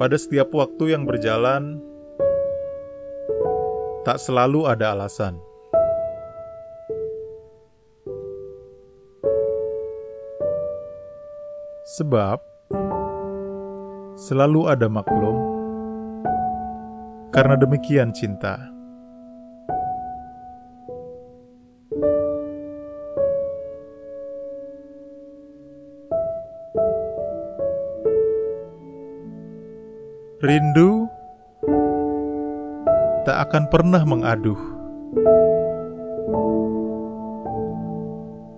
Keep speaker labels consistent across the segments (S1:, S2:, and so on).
S1: Pada setiap waktu yang berjalan, tak selalu ada alasan. Sebab selalu ada maklum, karena demikian cinta. Rindu tak akan pernah mengaduh.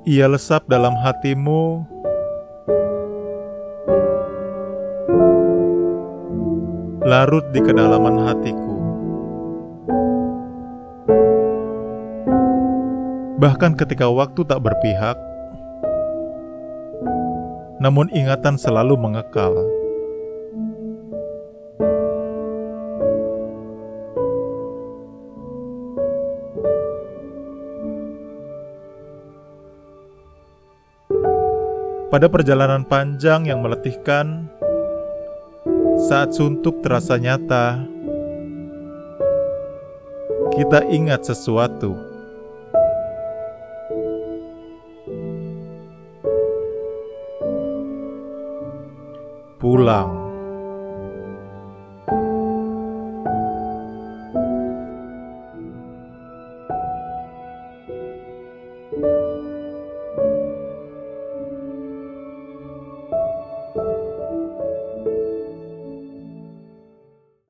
S1: Ia lesap dalam hatimu, larut di kedalaman hatiku. Bahkan ketika waktu tak berpihak, namun ingatan selalu mengekal. Pada perjalanan panjang yang meletihkan, saat suntuk terasa nyata, kita ingat sesuatu. Pulang.